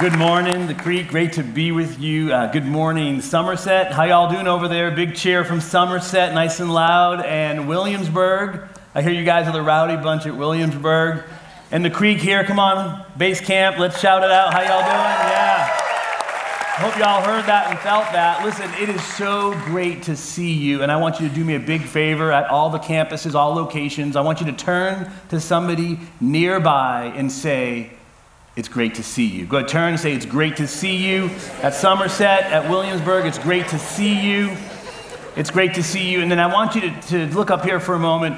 Good morning, the Creek. Great to be with you. Uh, good morning, Somerset. How y'all doing over there? Big cheer from Somerset, nice and loud. And Williamsburg. I hear you guys are the rowdy bunch at Williamsburg. And the Creek here. Come on, base camp. Let's shout it out. How y'all doing? Yeah. Hope y'all heard that and felt that. Listen, it is so great to see you, and I want you to do me a big favor at all the campuses, all locations. I want you to turn to somebody nearby and say, It's great to see you. Go ahead, turn and say, It's great to see you. At Somerset, at Williamsburg, it's great to see you. It's great to see you. And then I want you to, to look up here for a moment.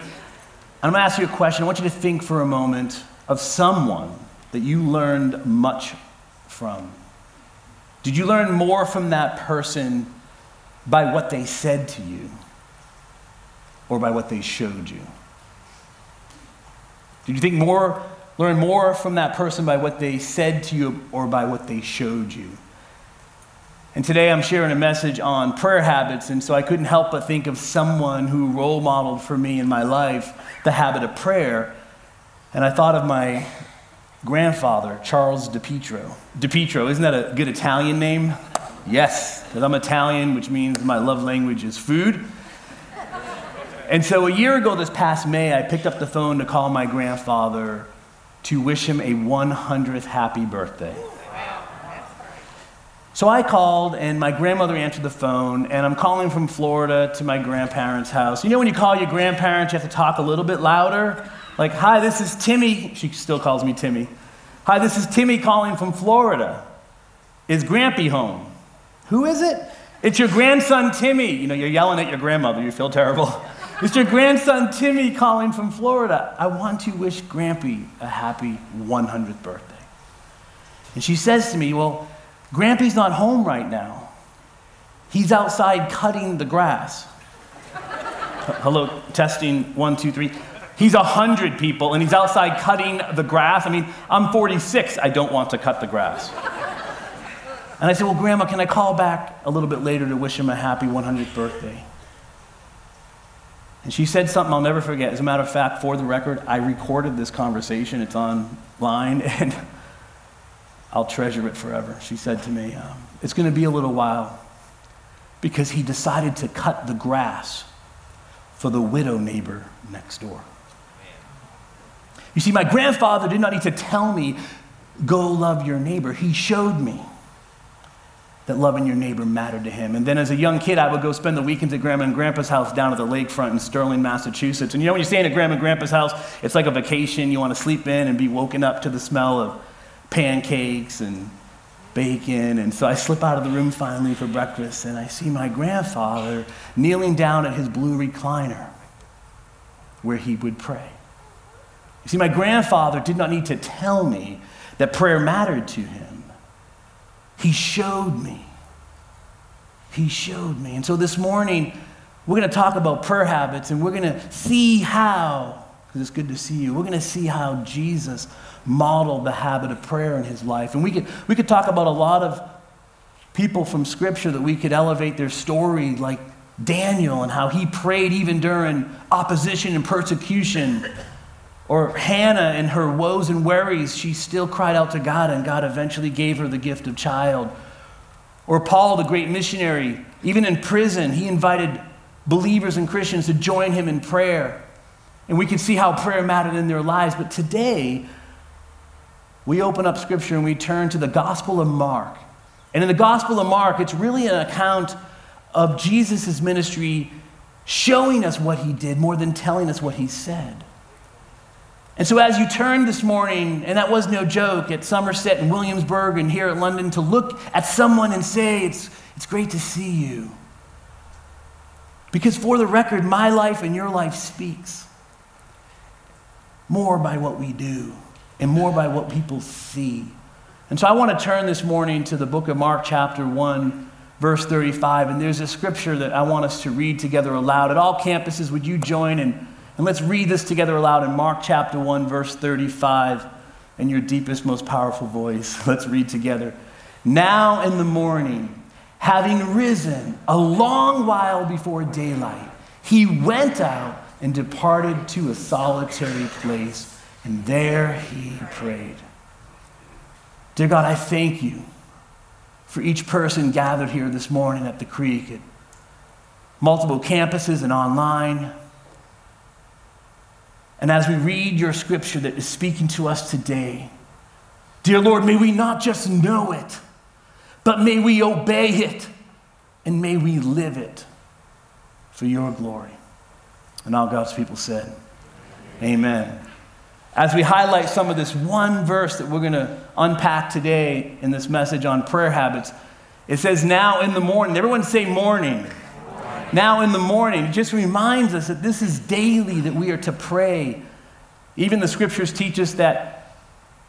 I'm going to ask you a question. I want you to think for a moment of someone that you learned much from. Did you learn more from that person by what they said to you or by what they showed you? Did you think more, learn more from that person by what they said to you or by what they showed you? And today I'm sharing a message on prayer habits, and so I couldn't help but think of someone who role modeled for me in my life the habit of prayer. And I thought of my grandfather, Charles DiPietro. DiPietro, isn't that a good Italian name? Yes, because I'm Italian, which means my love language is food. And so a year ago, this past May, I picked up the phone to call my grandfather to wish him a 100th happy birthday. So I called, and my grandmother answered the phone, and I'm calling from Florida to my grandparents' house. You know, when you call your grandparents, you have to talk a little bit louder? Like, hi, this is Timmy. She still calls me Timmy. Hi, this is Timmy calling from Florida. Is Grampy home? Who is it? It's your grandson Timmy. You know, you're yelling at your grandmother. You feel terrible. It's your grandson Timmy calling from Florida. I want to wish Grampy a happy 100th birthday. And she says to me, Well, Grampy's not home right now. He's outside cutting the grass. Hello, testing one, two, three. He's 100 people and he's outside cutting the grass. I mean, I'm 46. I don't want to cut the grass. And I said, Well, Grandma, can I call back a little bit later to wish him a happy 100th birthday? And she said something I'll never forget. As a matter of fact, for the record, I recorded this conversation. It's online, and I'll treasure it forever. She said to me, um, It's going to be a little while because he decided to cut the grass for the widow neighbor next door. You see, my grandfather did not need to tell me, go love your neighbor. He showed me that loving your neighbor mattered to him. And then as a young kid, I would go spend the weekends at grandma and grandpa's house down at the lakefront in Sterling, Massachusetts. And you know, when you're staying at grandma and grandpa's house, it's like a vacation. You want to sleep in and be woken up to the smell of pancakes and bacon. And so I slip out of the room finally for breakfast, and I see my grandfather kneeling down at his blue recliner where he would pray. You see, my grandfather did not need to tell me that prayer mattered to him. He showed me. He showed me. And so this morning, we're going to talk about prayer habits and we're going to see how, because it's good to see you, we're going to see how Jesus modeled the habit of prayer in his life. And we could, we could talk about a lot of people from Scripture that we could elevate their story, like Daniel and how he prayed even during opposition and persecution. Or Hannah and her woes and worries, she still cried out to God, and God eventually gave her the gift of child. Or Paul, the great missionary, even in prison, he invited believers and Christians to join him in prayer. And we can see how prayer mattered in their lives. But today, we open up scripture and we turn to the Gospel of Mark. And in the Gospel of Mark, it's really an account of Jesus' ministry showing us what he did more than telling us what he said. And so, as you turn this morning, and that was no joke, at Somerset and Williamsburg and here at London, to look at someone and say, It's, it's great to see you. Because, for the record, my life and your life speaks more by what we do and more by what people see. And so, I want to turn this morning to the book of Mark, chapter 1, verse 35. And there's a scripture that I want us to read together aloud. At all campuses, would you join and and let's read this together aloud in Mark chapter 1, verse 35, in your deepest, most powerful voice. Let's read together. Now in the morning, having risen a long while before daylight, he went out and departed to a solitary place, and there he prayed. Dear God, I thank you for each person gathered here this morning at the creek, at multiple campuses and online. And as we read your scripture that is speaking to us today, dear Lord, may we not just know it, but may we obey it and may we live it for your glory. And all God's people said, Amen. As we highlight some of this one verse that we're going to unpack today in this message on prayer habits, it says, Now in the morning. Everyone say morning. Now in the morning. It just reminds us that this is daily that we are to pray. Even the scriptures teach us that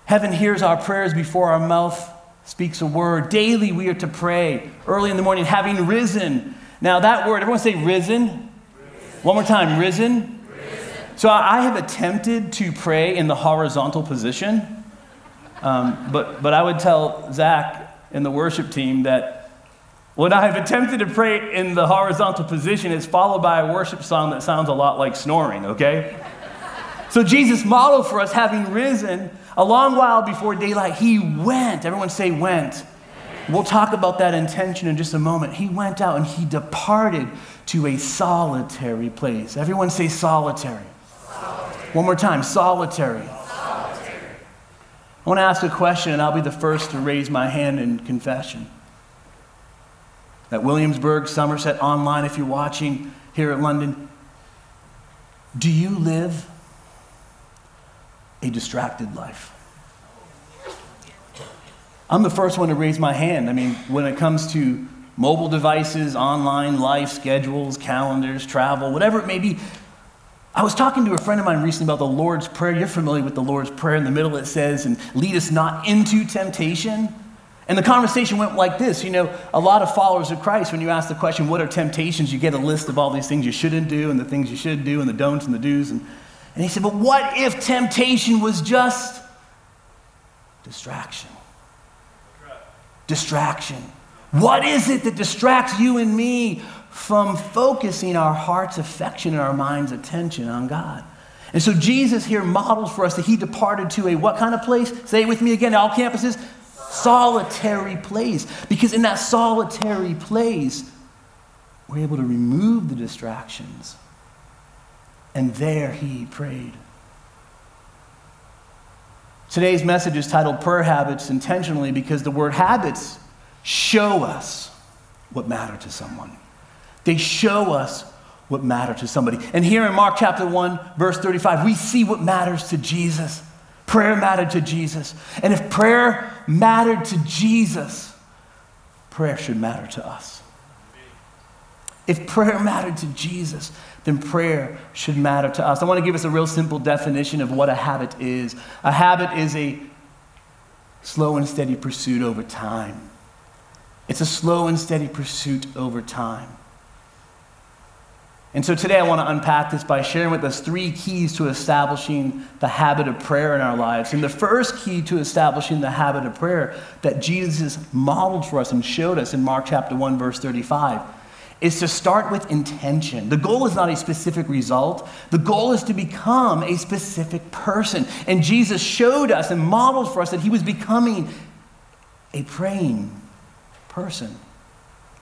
heaven hears our prayers before our mouth speaks a word. Daily we are to pray. Early in the morning, having risen. Now that word, everyone say risen. risen. One more time, risen. So I have attempted to pray in the horizontal position, um, but, but I would tell Zach and the worship team that when I have attempted to pray in the horizontal position, it's followed by a worship song that sounds a lot like snoring, okay? so Jesus modeled for us, having risen a long while before daylight, he went. Everyone say, went. We'll talk about that intention in just a moment. He went out and he departed to a solitary place. Everyone say solitary. One more time solitary. solitary. I want to ask a question, and I'll be the first to raise my hand in confession. At Williamsburg, Somerset, online, if you're watching here at London, do you live a distracted life? I'm the first one to raise my hand. I mean, when it comes to mobile devices, online life, schedules, calendars, travel, whatever it may be, I was talking to a friend of mine recently about the Lord's Prayer. You're familiar with the Lord's Prayer. In the middle, it says, and lead us not into temptation. And the conversation went like this. You know, a lot of followers of Christ, when you ask the question, what are temptations, you get a list of all these things you shouldn't do and the things you should do and the don'ts and the do's. And, and he said, but what if temptation was just distraction? Distraction. What is it that distracts you and me from focusing our heart's affection and our mind's attention on God. And so Jesus here models for us that he departed to a what kind of place? Say it with me again, all campuses. Solitary place. Because in that solitary place, we're able to remove the distractions. And there he prayed. Today's message is titled Prayer Habits intentionally because the word habits show us what matter to someone. They show us what matters to somebody. And here in Mark chapter 1, verse 35, we see what matters to Jesus. Prayer mattered to Jesus. And if prayer mattered to Jesus, prayer should matter to us. If prayer mattered to Jesus, then prayer should matter to us. I want to give us a real simple definition of what a habit is. A habit is a slow and steady pursuit over time. It's a slow and steady pursuit over time. And so today I want to unpack this by sharing with us three keys to establishing the habit of prayer in our lives. And the first key to establishing the habit of prayer that Jesus modeled for us and showed us in Mark chapter 1 verse 35 is to start with intention. The goal is not a specific result. The goal is to become a specific person. And Jesus showed us and modeled for us that he was becoming a praying person.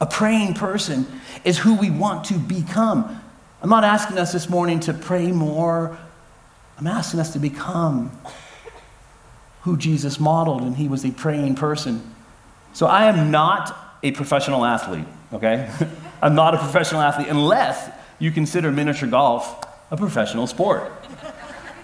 A praying person is who we want to become. I'm not asking us this morning to pray more. I'm asking us to become who Jesus modeled, and he was a praying person. So I am not a professional athlete, okay? I'm not a professional athlete unless you consider miniature golf a professional sport.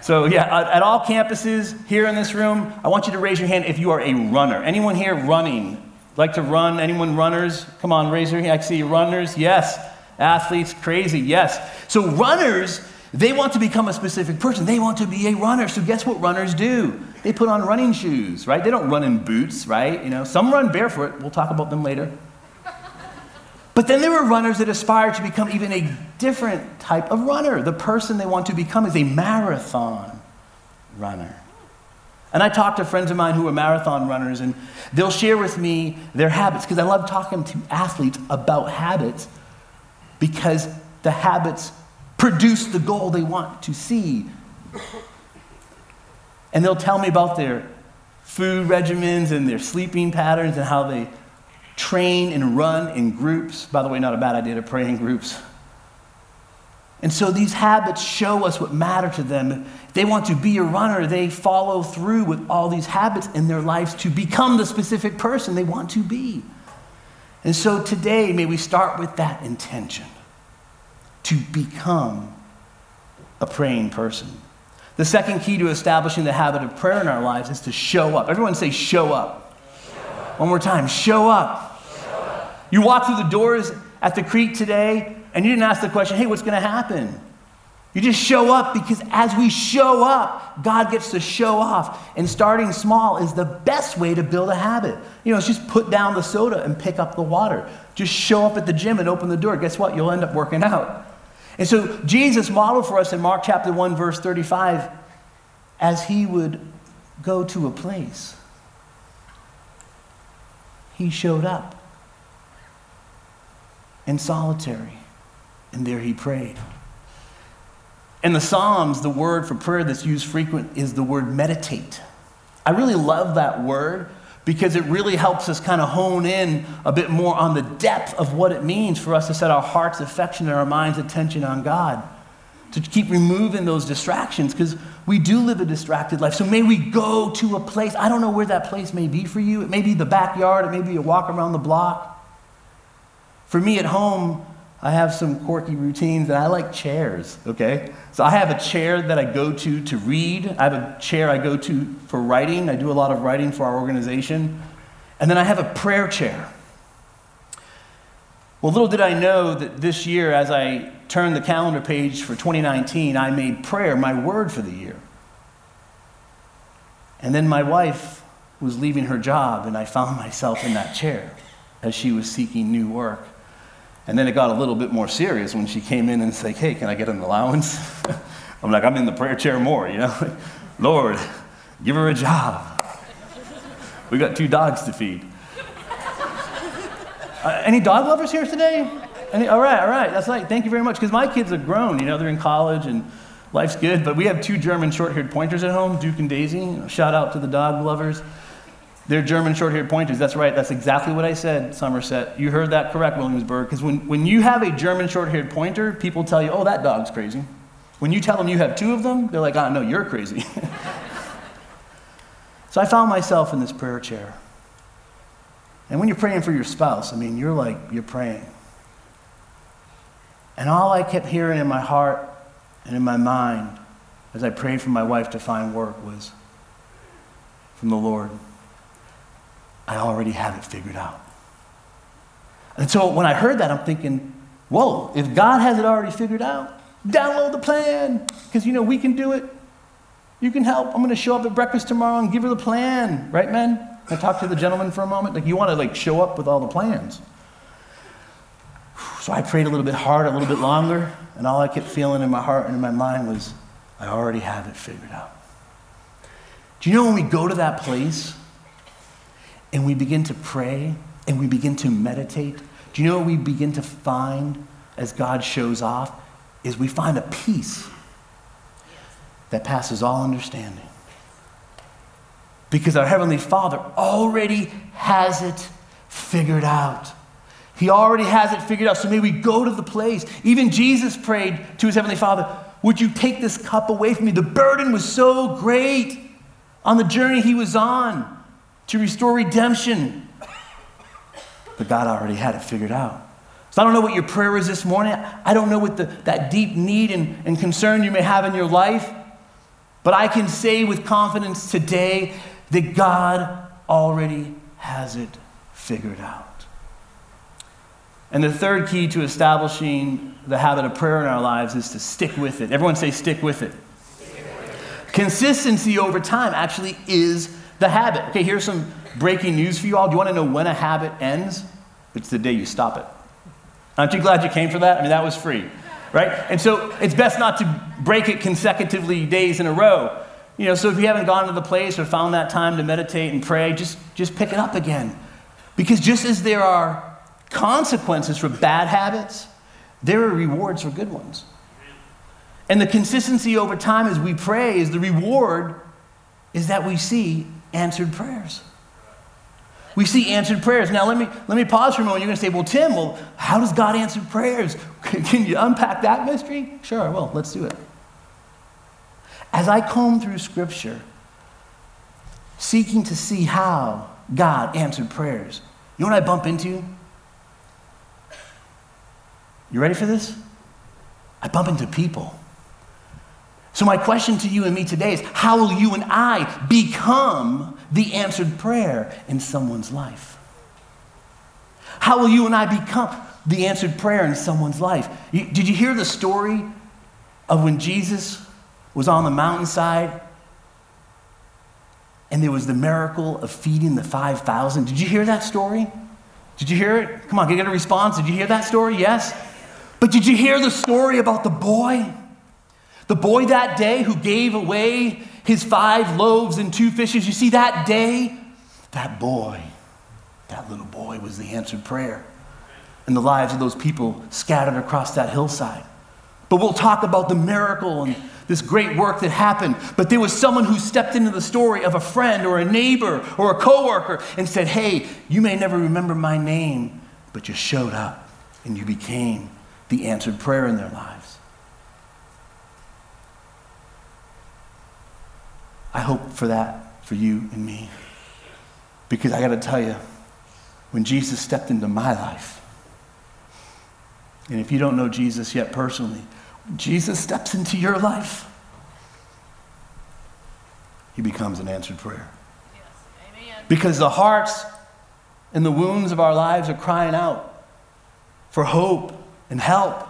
So, yeah, at, all campuses here in this room, I want you to raise your hand if you are a runner. Anyone here running? Like to run? Anyone runners? Come on, raise your hand. I see runners. Yes. Athletes, crazy. Yes. So runners, they want to become a specific person. They want to be a runner. So guess what runners do? They put on running shoes, right? They don't run in boots, right? You know, some run barefoot. We'll talk about them later. But then there are runners that aspire to become even a different type of runner. The person they want to become is a marathon runner. And I talk to friends of mine who are marathon runners, and they'll share with me their habits because I love talking to athletes about habits because the habits produce the goal they want to see. And they'll tell me about their food regimens and their sleeping patterns and how they train and run in groups. By the way, not a bad idea to pray in groups. And so these habits show us what matter to them. If they want to be a runner, they follow through with all these habits in their lives to become the specific person they want to be. And so today, may we start with that intention to become a praying person. The second key to establishing the habit of prayer in our lives is to show up. Everyone say, show up. Show up. One more time, show up. show up. You walk through the doors at the creek today, and you didn't ask the question, hey, what's going to happen? You just show up because as we show up, God gets to show off. And starting small is the best way to build a habit. You know, it's just put down the soda and pick up the water. Just show up at the gym and open the door. Guess what? You'll end up working out. And so Jesus modeled for us in Mark chapter 1, verse 35, as he would go to a place, he showed up in solitary, and there he prayed. In the Psalms, the word for prayer that's used frequent is the word meditate. I really love that word because it really helps us kind of hone in a bit more on the depth of what it means for us to set our heart's affection and our mind's attention on God. To keep removing those distractions because we do live a distracted life. So may we go to a place. I don't know where that place may be for you. It may be the backyard, it may be a walk around the block. For me at home, I have some quirky routines and I like chairs, okay? So I have a chair that I go to to read. I have a chair I go to for writing. I do a lot of writing for our organization. And then I have a prayer chair. Well, little did I know that this year, as I turned the calendar page for 2019, I made prayer my word for the year. And then my wife was leaving her job, and I found myself in that chair as she was seeking new work. And then it got a little bit more serious when she came in and said, Hey, can I get an allowance? I'm like, I'm in the prayer chair more, you know? Lord, give her a job. We got two dogs to feed. Uh, any dog lovers here today? Any, all right, all right. That's right. Thank you very much. Because my kids are grown, you know, they're in college and life's good. But we have two German short haired pointers at home, Duke and Daisy. You know, shout out to the dog lovers. They're German short haired pointers. That's right. That's exactly what I said, Somerset. You heard that correct, Williamsburg. Because when, when you have a German short haired pointer, people tell you, oh, that dog's crazy. When you tell them you have two of them, they're like, oh, no, you're crazy. so I found myself in this prayer chair. And when you're praying for your spouse, I mean, you're like, you're praying. And all I kept hearing in my heart and in my mind as I prayed for my wife to find work was from the Lord. I already have it figured out. And so when I heard that, I'm thinking, whoa, if God has it already figured out, download the plan. Because, you know, we can do it. You can help. I'm going to show up at breakfast tomorrow and give her the plan. Right, men? I talk to the gentleman for a moment. Like, you want to, like, show up with all the plans. So I prayed a little bit harder, a little bit longer, and all I kept feeling in my heart and in my mind was, I already have it figured out. Do you know when we go to that place and we begin to pray and we begin to meditate, do you know what we begin to find as God shows off? Is we find a peace that passes all understanding. Because our Heavenly Father already has it figured out. He already has it figured out. So may we go to the place. Even Jesus prayed to his Heavenly Father, Would you take this cup away from me? The burden was so great on the journey he was on to restore redemption. But God already had it figured out. So I don't know what your prayer is this morning. I don't know what the, that deep need and, and concern you may have in your life. But I can say with confidence today that God already has it figured out. And the third key to establishing the habit of prayer in our lives is to stick with it. Everyone say, stick with it. Stick with it. Consistency over time actually is the habit. Okay, here's some breaking news for you all. Do you want to know when a habit ends? It's the day you stop it. Aren't you glad you came for that? I mean, that was free, right? And so it's best not to break it consecutively days in a row. You know, so if you haven't gone to the place or found that time to meditate and pray, just, just pick it up again. Because just as there are consequences for bad habits, there are rewards for good ones. And the consistency over time as we pray is the reward is that we see answered prayers. We see answered prayers. Now, let me, let me pause for a moment. You're going to say, well, Tim, well, how does God answer prayers? Can you unpack that mystery? Sure, I will. Let's do it. As I comb through Scripture, seeking to see how God answered prayers, you know what I bump into? You ready for this? I bump into people. So, my question to you and me today is how will you and I become the answered prayer in someone's life? How will you and I become the answered prayer in someone's life? Did you hear the story of when Jesus was on the mountainside and there was the miracle of feeding the 5,000? Did you hear that story? Did you hear it? Come on, get a response. Did you hear that story? Yes? But did you hear the story about the boy? The boy that day who gave away his five loaves and two fishes. You see, that day, that boy, that little boy was the answered prayer in the lives of those people scattered across that hillside. But we'll talk about the miracle and this great work that happened. But there was someone who stepped into the story of a friend or a neighbor or a coworker and said, Hey, you may never remember my name, but you showed up and you became the answered prayer in their lives. I hope for that for you and me. Because I got to tell you, when Jesus stepped into my life, and if you don't know Jesus yet personally, Jesus steps into your life, he becomes an answered prayer. Yes. Because the hearts and the wounds of our lives are crying out for hope and help.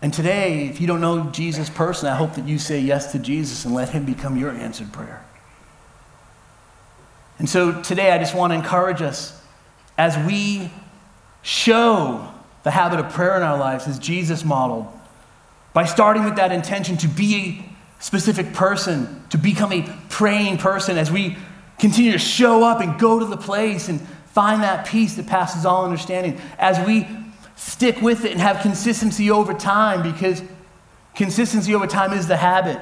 And today, if you don't know Jesus personally, I hope that you say yes to Jesus and let him become your answered prayer. And so today, I just want to encourage us as we show the habit of prayer in our lives as Jesus modeled, by starting with that intention to be a specific person, to become a praying person, as we continue to show up and go to the place and find that peace that passes all understanding, as we stick with it and have consistency over time because consistency over time is the habit.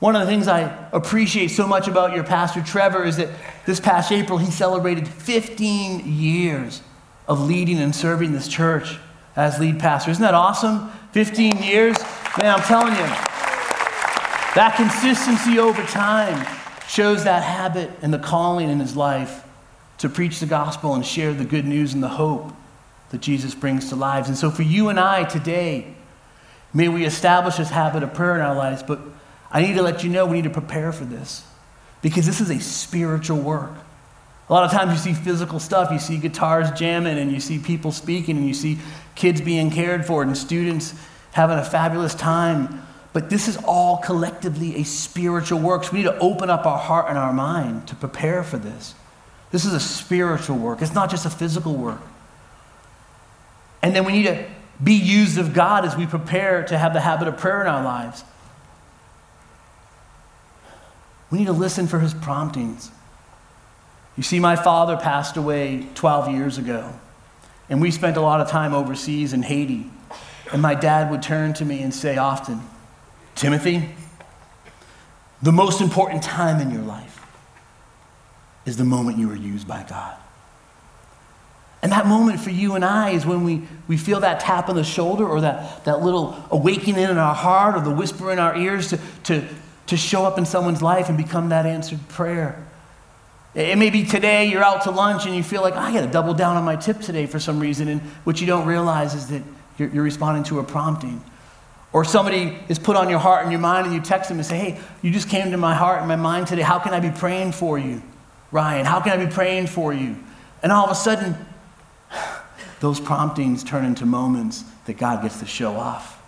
One of the things I appreciate so much about your pastor, Trevor, is that this past April he celebrated 15 years of leading and serving this church as lead pastor. Isn't that awesome? 15 years? Man, I'm telling you, that consistency over time shows that habit and the calling in his life to preach the gospel and share the good news and the hope that Jesus brings to lives. And so for you and I today, may we establish this habit of prayer in our lives, but I need to let you know we need to prepare for this because this is a spiritual work. A lot of times you see physical stuff, you see guitars jamming, and you see people speaking, and you see kids being cared for, and students having a fabulous time. But this is all collectively a spiritual work. So we need to open up our heart and our mind to prepare for this. This is a spiritual work, it's not just a physical work. And then we need to be used of God as we prepare to have the habit of prayer in our lives. We need to listen for his promptings. You see, my father passed away 12 years ago, and we spent a lot of time overseas in Haiti. And my dad would turn to me and say often, Timothy, the most important time in your life is the moment you are used by God. And that moment for you and I is when we, we feel that tap on the shoulder or that, that little awakening in our heart or the whisper in our ears to, to, to show up in someone's life and become that answered prayer. It may be today you're out to lunch and you feel like, I got to double down on my tip today for some reason. And what you don't realize is that you're, you're responding to a prompting. Or somebody is put on your heart and your mind and you text them and say, Hey, you just came to my heart and my mind today. How can I be praying for you, Ryan? How can I be praying for you? And all of a sudden, those promptings turn into moments that God gets to show off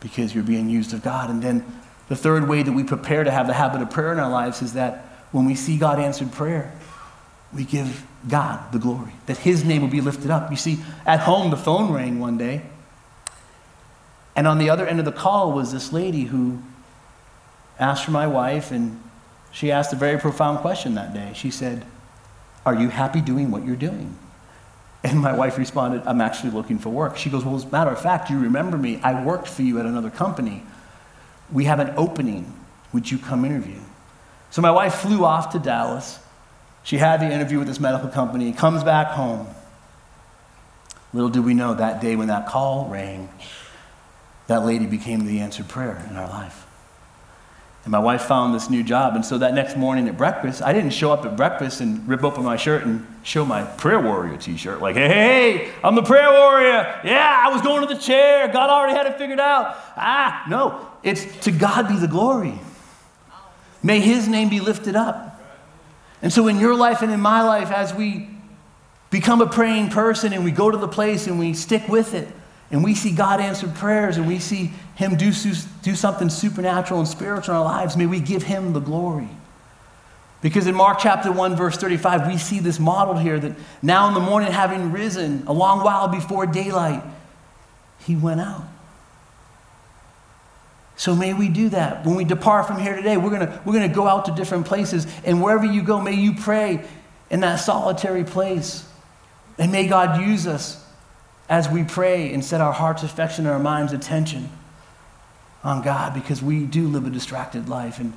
because you're being used of God. And then the third way that we prepare to have the habit of prayer in our lives is that when we see God answered prayer, we give God the glory, that His name will be lifted up. You see, at home, the phone rang one day, and on the other end of the call was this lady who asked for my wife, and she asked a very profound question that day. She said, Are you happy doing what you're doing? And my wife responded, I'm actually looking for work. She goes, Well, as a matter of fact, you remember me. I worked for you at another company. We have an opening. Would you come interview? So my wife flew off to Dallas. She had the interview with this medical company, comes back home. Little did we know that day when that call rang, that lady became the answered prayer in our life. And my wife found this new job. And so that next morning at breakfast, I didn't show up at breakfast and rip open my shirt and show my prayer warrior t shirt. Like, hey, hey, I'm the prayer warrior. Yeah, I was going to the chair. God already had it figured out. Ah, no. It's to God be the glory. May his name be lifted up. And so in your life and in my life, as we become a praying person and we go to the place and we stick with it, and we see God answered prayers and we see Him do, do something supernatural and spiritual in our lives, may we give Him the glory. Because in Mark chapter 1, verse 35, we see this modeled here that now in the morning, having risen a long while before daylight, He went out. So may we do that. When we depart from here today, we're going we're going to go out to different places. And wherever you go, may you pray in that solitary place. And may God use us as we pray and set our heart's affection and our mind's attention on God because we do live a distracted life. And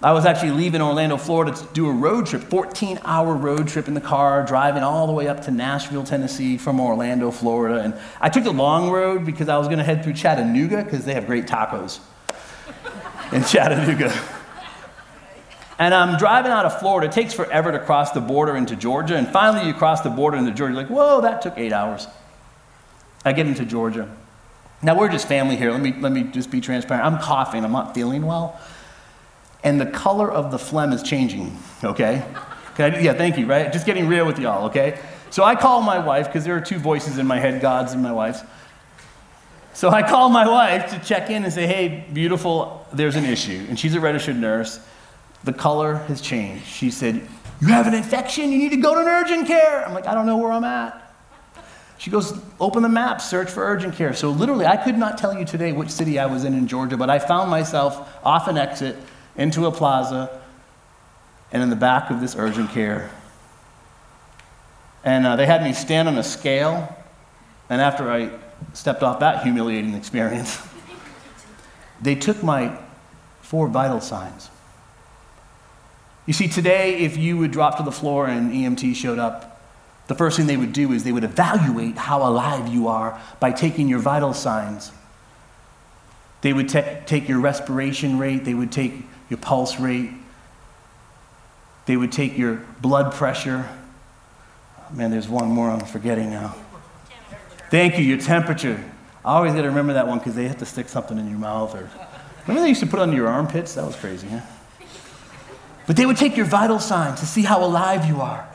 I was actually leaving Orlando, Florida to do a road trip, 14 hour road trip in the car, driving all the way up to Nashville, Tennessee from Orlando, Florida. And I took the long road because I was going to head through Chattanooga because they have great tacos in Chattanooga. And I'm driving out of Florida. It takes forever to cross the border into Georgia. And finally, you cross the border into Georgia. You're like, whoa, that took eight hours. I get into Georgia. Now, we're just family here. Let me, let me just be transparent. I'm coughing, I'm not feeling well. And the color of the phlegm is changing, okay? I, yeah, thank you, right? Just getting real with y'all, okay? So I call my wife, because there are two voices in my head God's and my wife's. So I call my wife to check in and say, hey, beautiful, there's an issue. And she's a registered nurse. The color has changed. She said, You have an infection, you need to go to an urgent care. I'm like, I don't know where I'm at. She goes, open the map, search for urgent care. So literally, I could not tell you today which city I was in in Georgia, but I found myself off an exit into a plaza and in the back of this urgent care. And uh, they had me stand on a scale. And after I stepped off that humiliating experience, they took my four vital signs. You see, today, if you would drop to the floor and EMT showed up, the first thing they would do is they would evaluate how alive you are by taking your vital signs. They would te- take your respiration rate, they would take your pulse rate, they would take your blood pressure. Man, there's one more I'm forgetting now. Thank you, your temperature. I always got to remember that one because they have to stick something in your mouth. Or remember they used to put it under your armpits? That was crazy, huh? But they would take your vital signs to see how alive you are.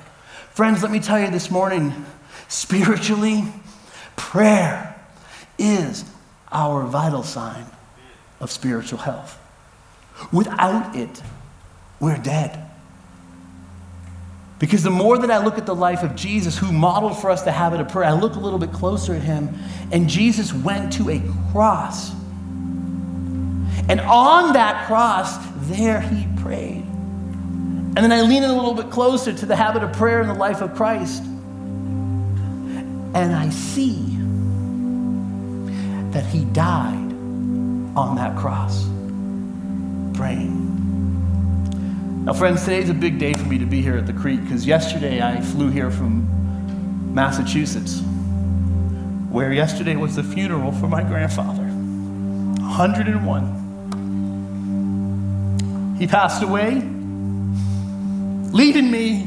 Friends, let me tell you this morning spiritually, prayer is our vital sign of spiritual health. Without it, we're dead. Because the more that I look at the life of Jesus, who modeled for us the habit of prayer, I look a little bit closer at him, and Jesus went to a cross. And on that cross, there he prayed. And then I lean in a little bit closer to the habit of prayer in the life of Christ. And I see that he died on that cross praying. Now, friends, today's a big day for me to be here at the Creek because yesterday I flew here from Massachusetts, where yesterday was the funeral for my grandfather, 101. He passed away leaving me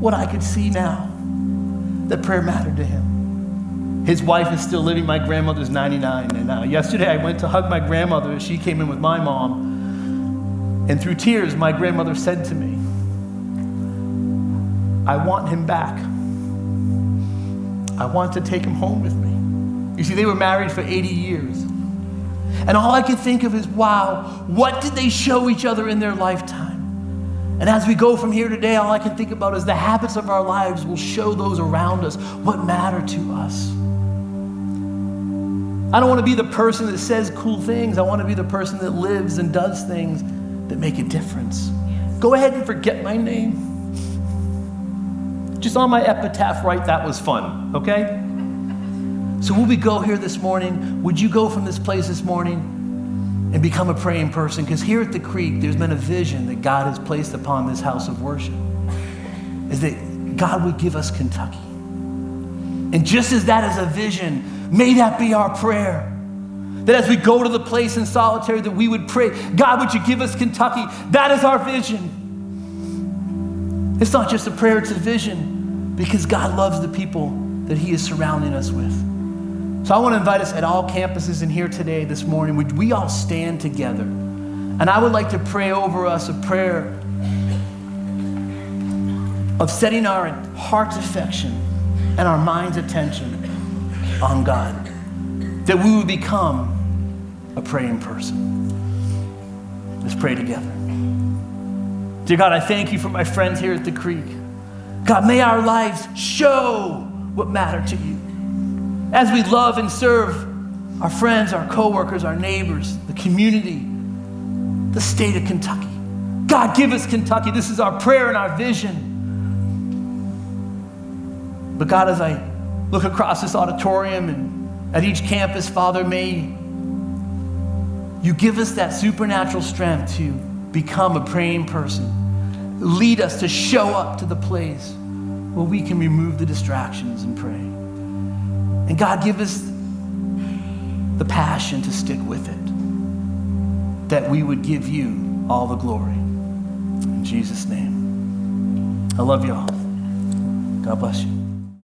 what I could see now that prayer mattered to him. His wife is still living. My grandmother's 99. And uh, yesterday I went to hug my grandmother as she came in with my mom. And through tears, my grandmother said to me, I want him back. I want to take him home with me. You see, they were married for 80 years. And all I could think of is, wow, what did they show each other in their lifetime? And as we go from here today, all I can think about is the habits of our lives will show those around us what matter to us. I don't want to be the person that says cool things. I want to be the person that lives and does things that make a difference. Go ahead and forget my name. Just on my epitaph, write that was fun, okay? So, will we go here this morning? Would you go from this place this morning and become a praying person. Because here at the creek, there's been a vision that God has placed upon this house of worship. Is that God would give us Kentucky. And just as that is a vision, may that be our prayer. That as we go to the place in solitary, that we would pray, God, would you give us Kentucky? That is our vision. It's not just a prayer, it's a vision because God loves the people that He is surrounding us with. So I want to invite us at all campuses in here today, this morning, would we all stand together? And I would like to pray over us a prayer of setting our heart's affection and our mind's attention on God. That we would become a praying person. Let's pray together. Dear God, I thank you for my friends here at the creek. God, may our lives show what matter to you. As we love and serve our friends, our coworkers, our neighbors, the community, the state of Kentucky. God, give us Kentucky. This is our prayer and our vision. But God, as I look across this auditorium and at each campus, Father, may you give us that supernatural strength to become a praying person. Lead us to show up to the place where we can remove the distractions and pray. And God, give us the passion to stick with it, that we would give you all the glory. In Jesus' name. I love you all. God bless you.